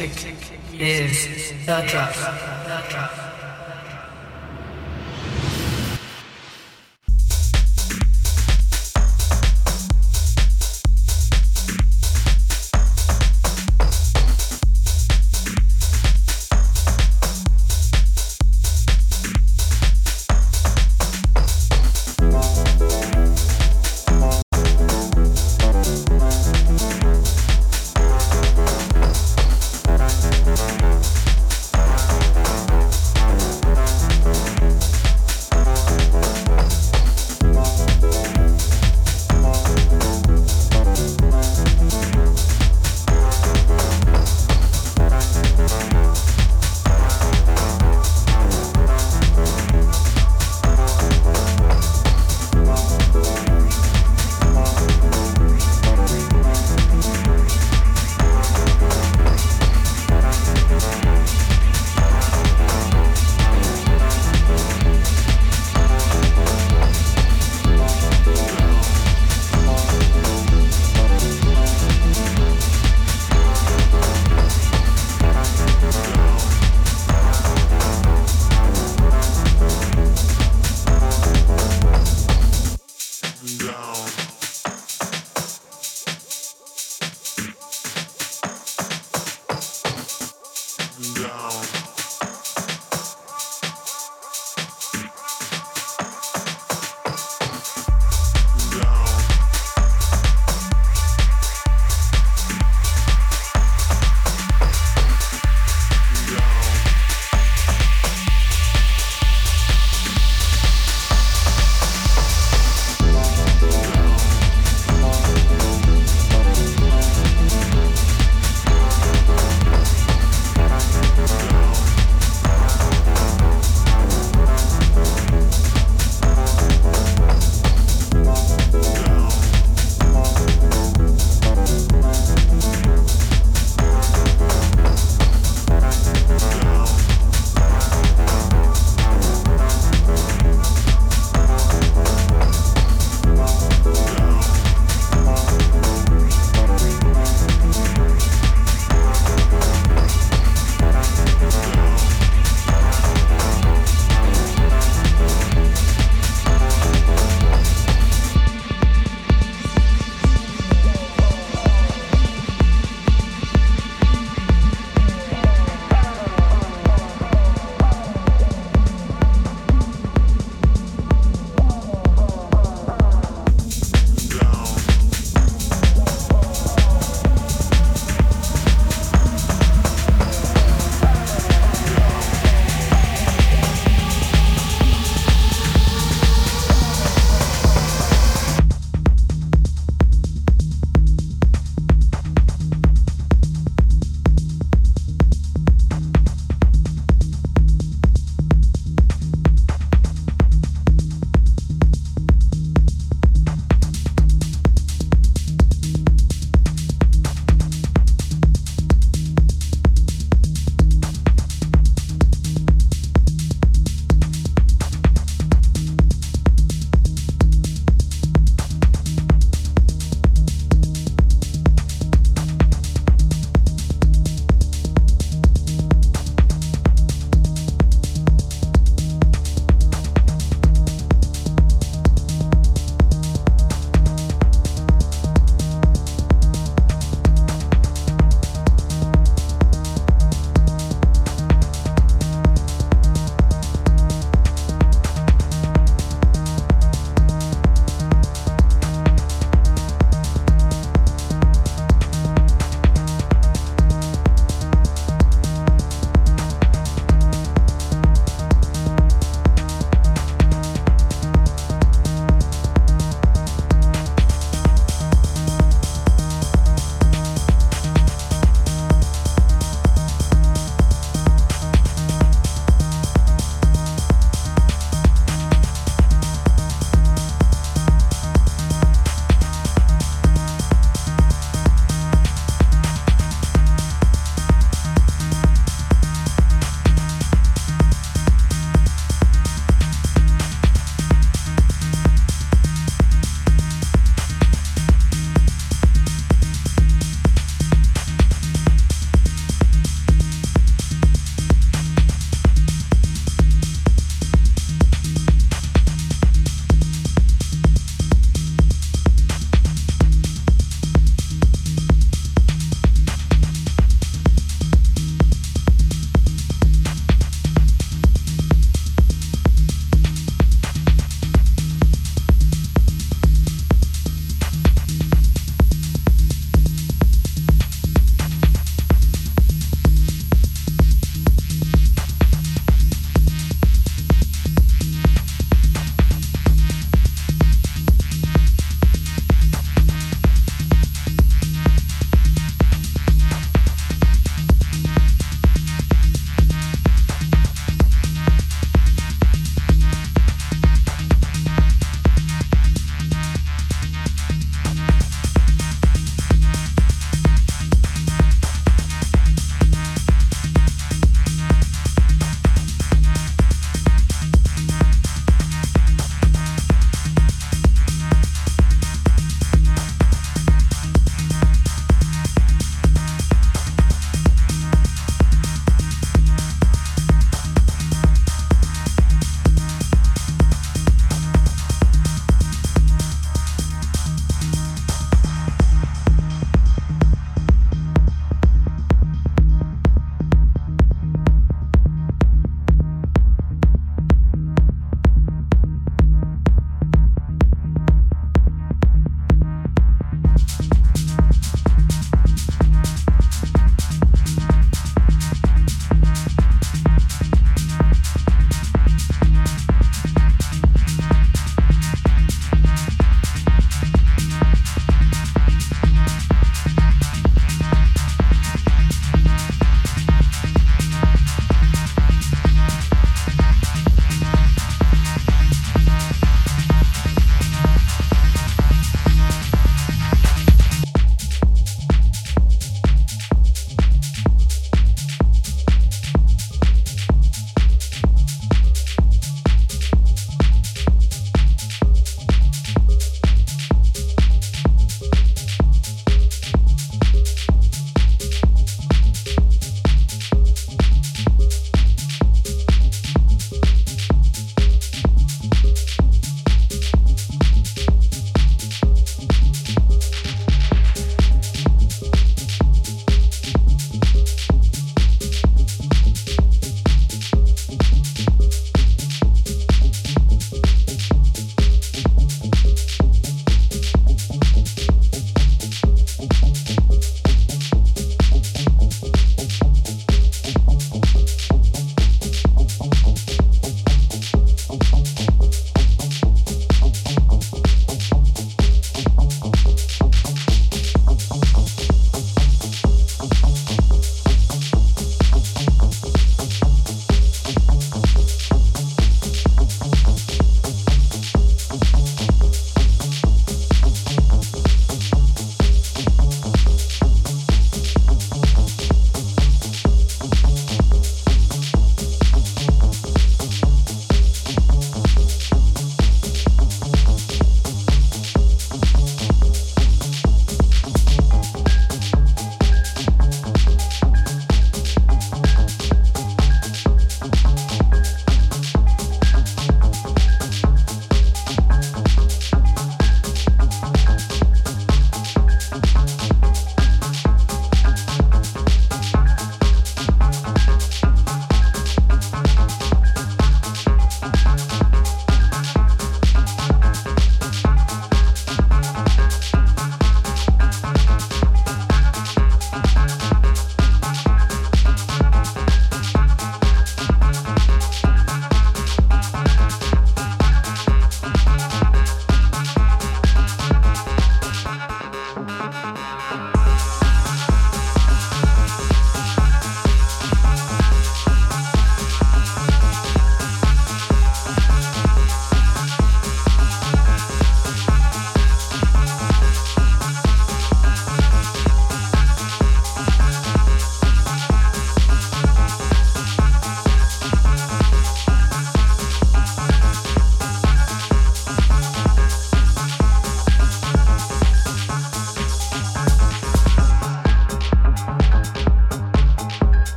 music is the drug.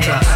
Sinatra.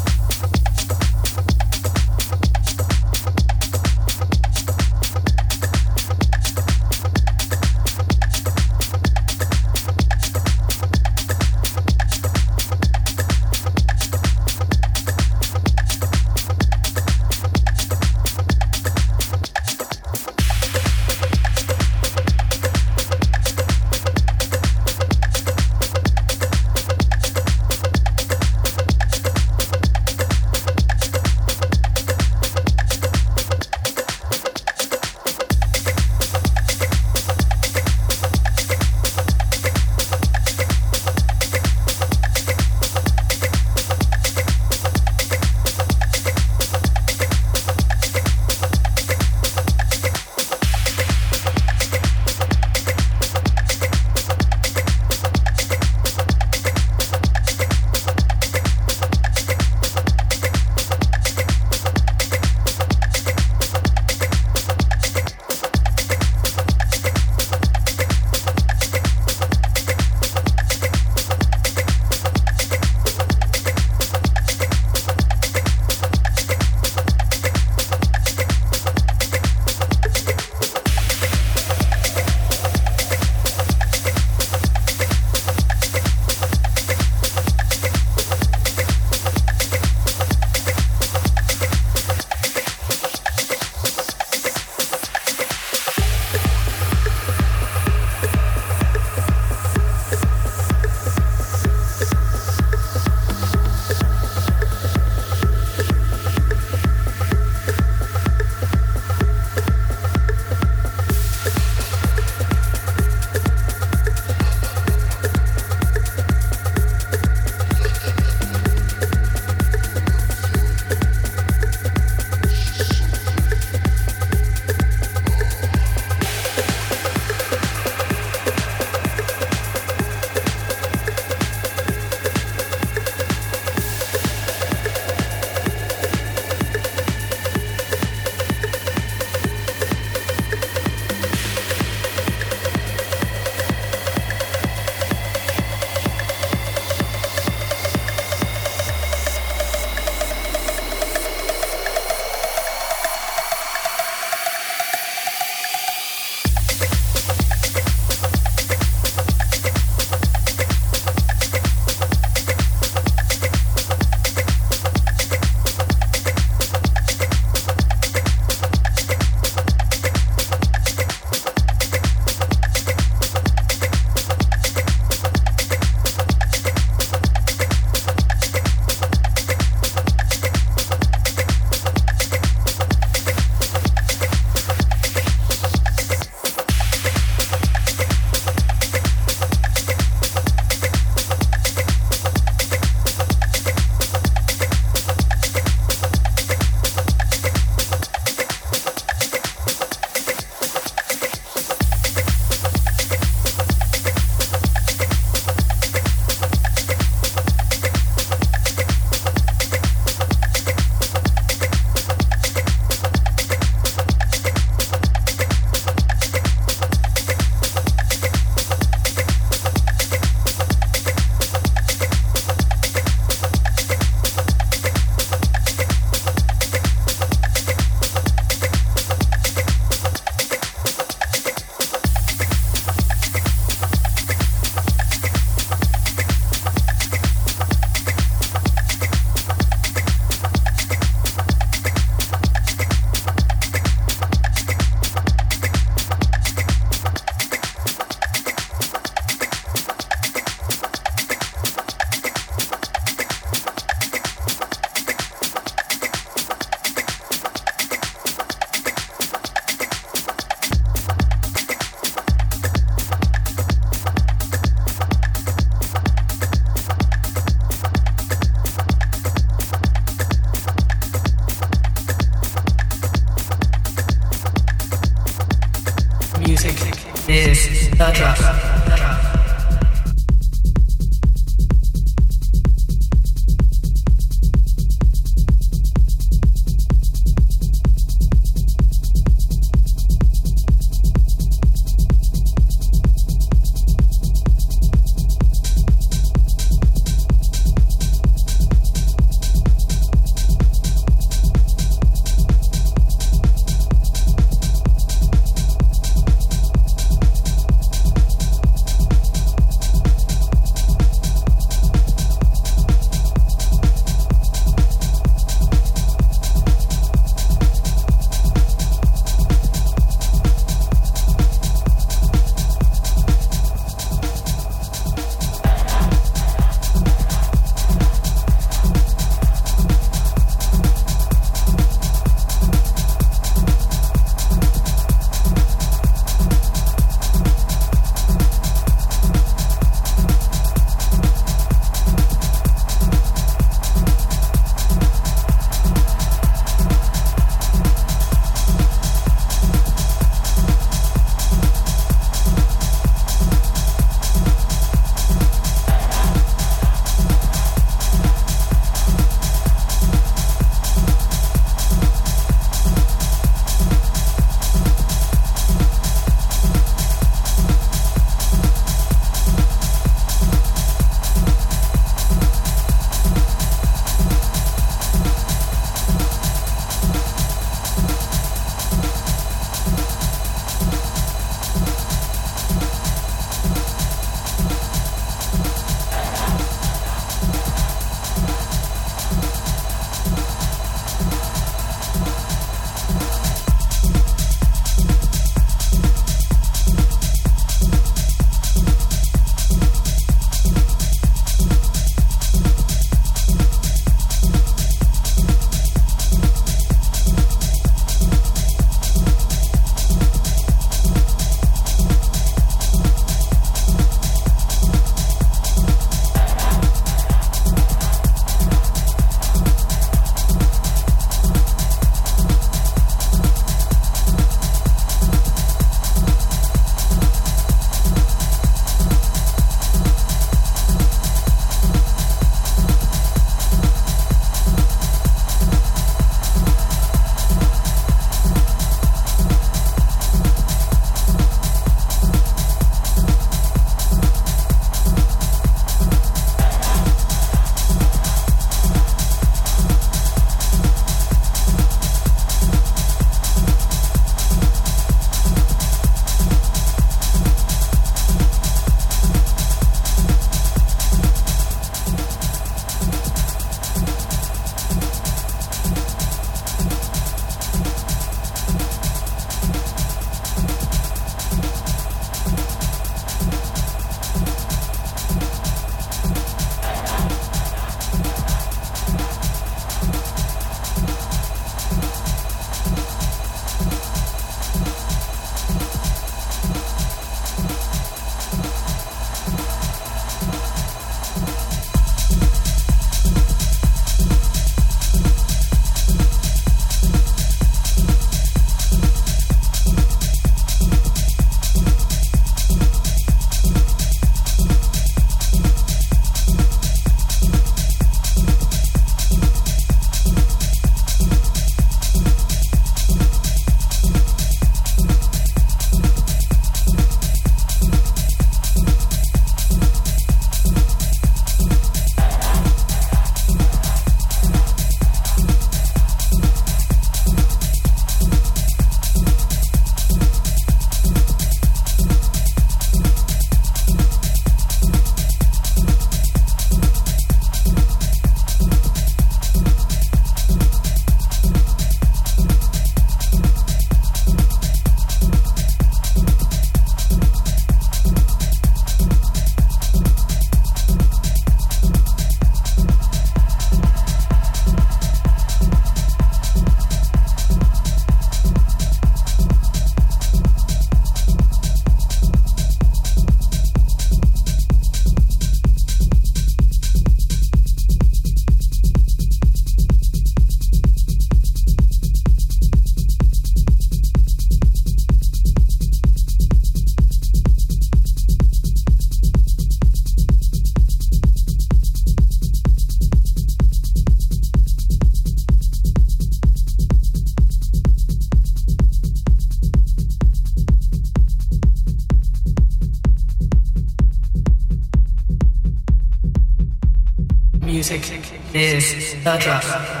Music is the.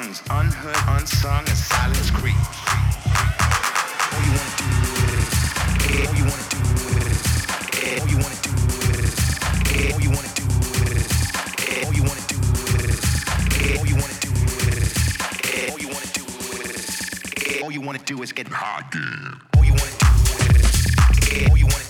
tongues, unheard, unsung, as silence creeps. All you wanna do is, all you wanna do is, all you wanna do is, all you wanna do is, all you wanna do is, all you wanna do is, all you wanna do is, all you wanna do is get hot. All you wanna do is, all you wanna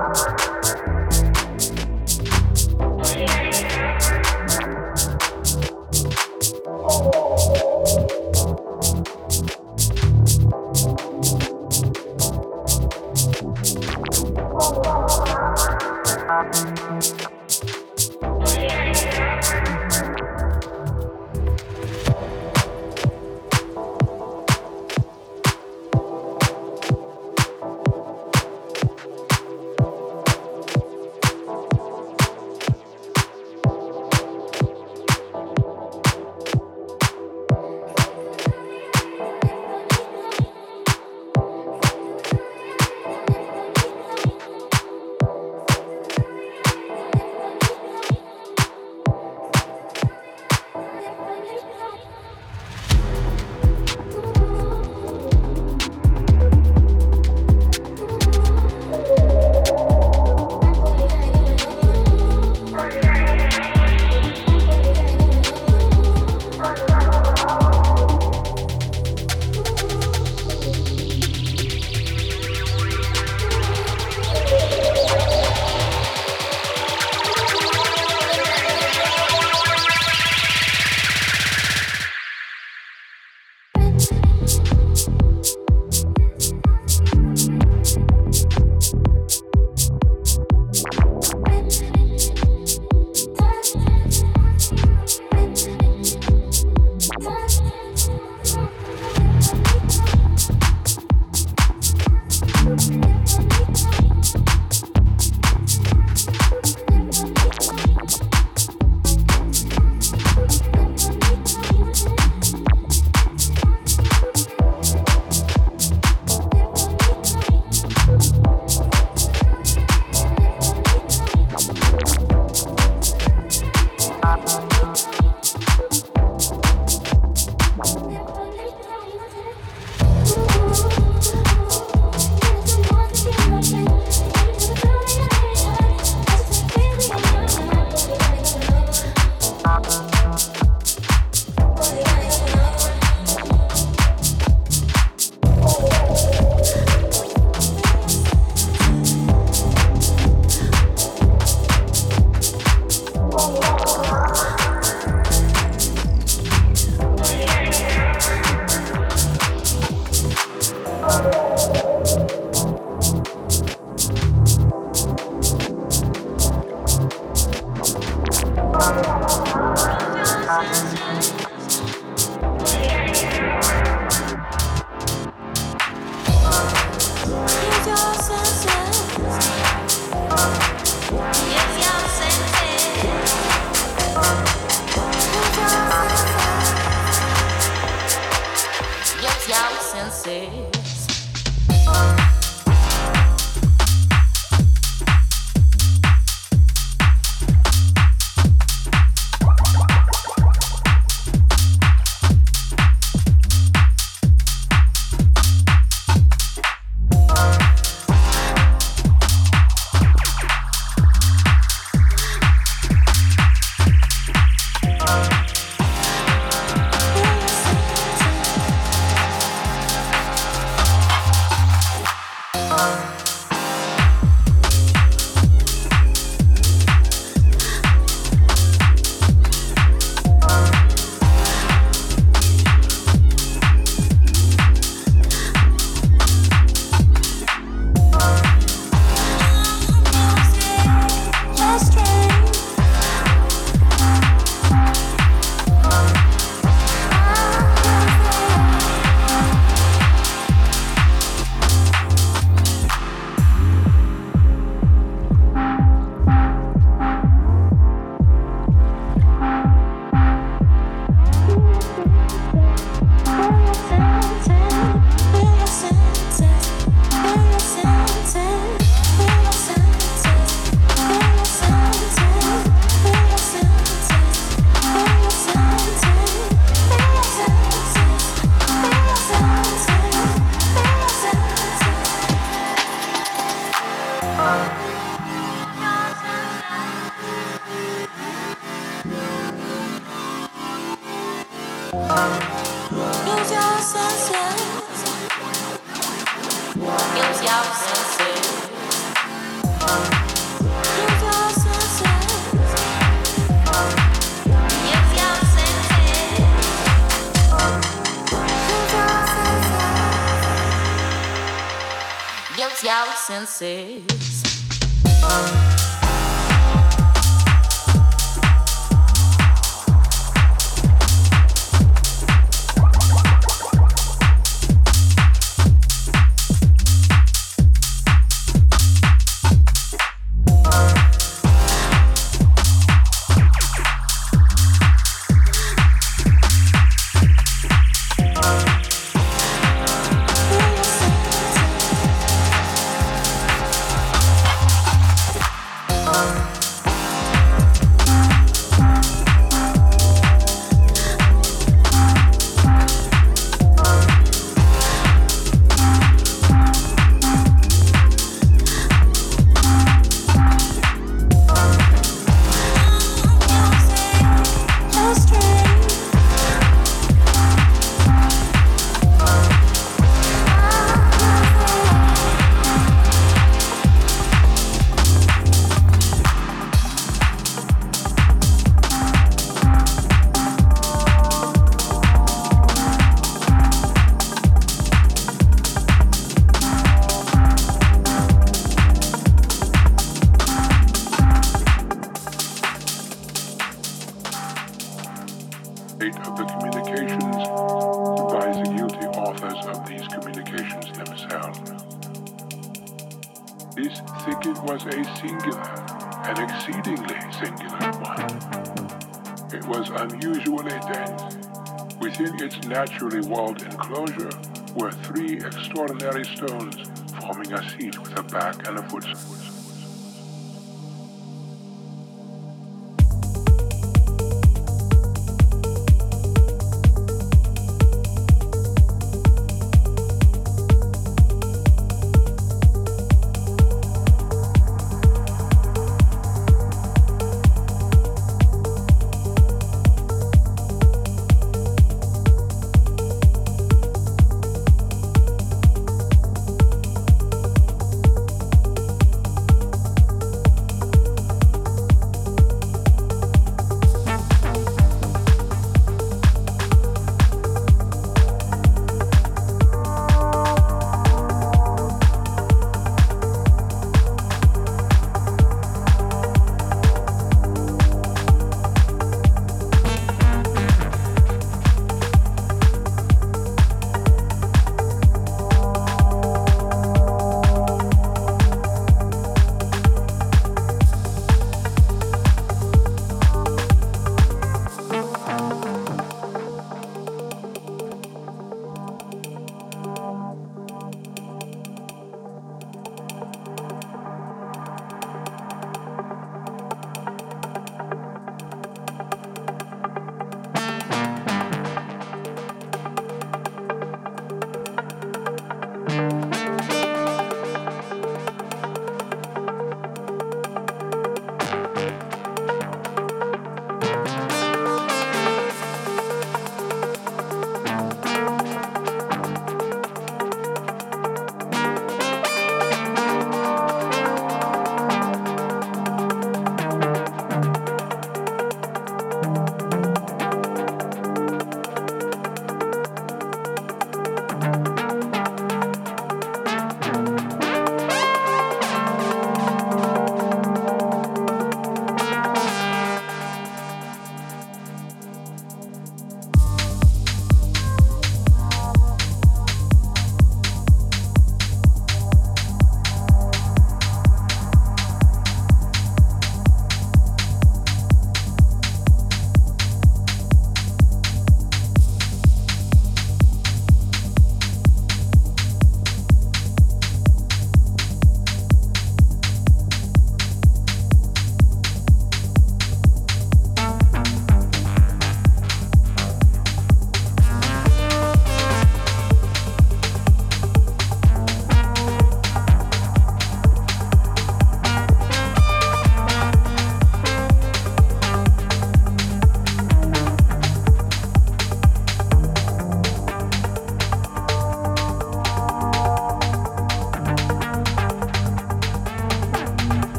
stones forming a seat with a back and a footstool.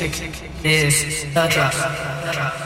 Music is the drug.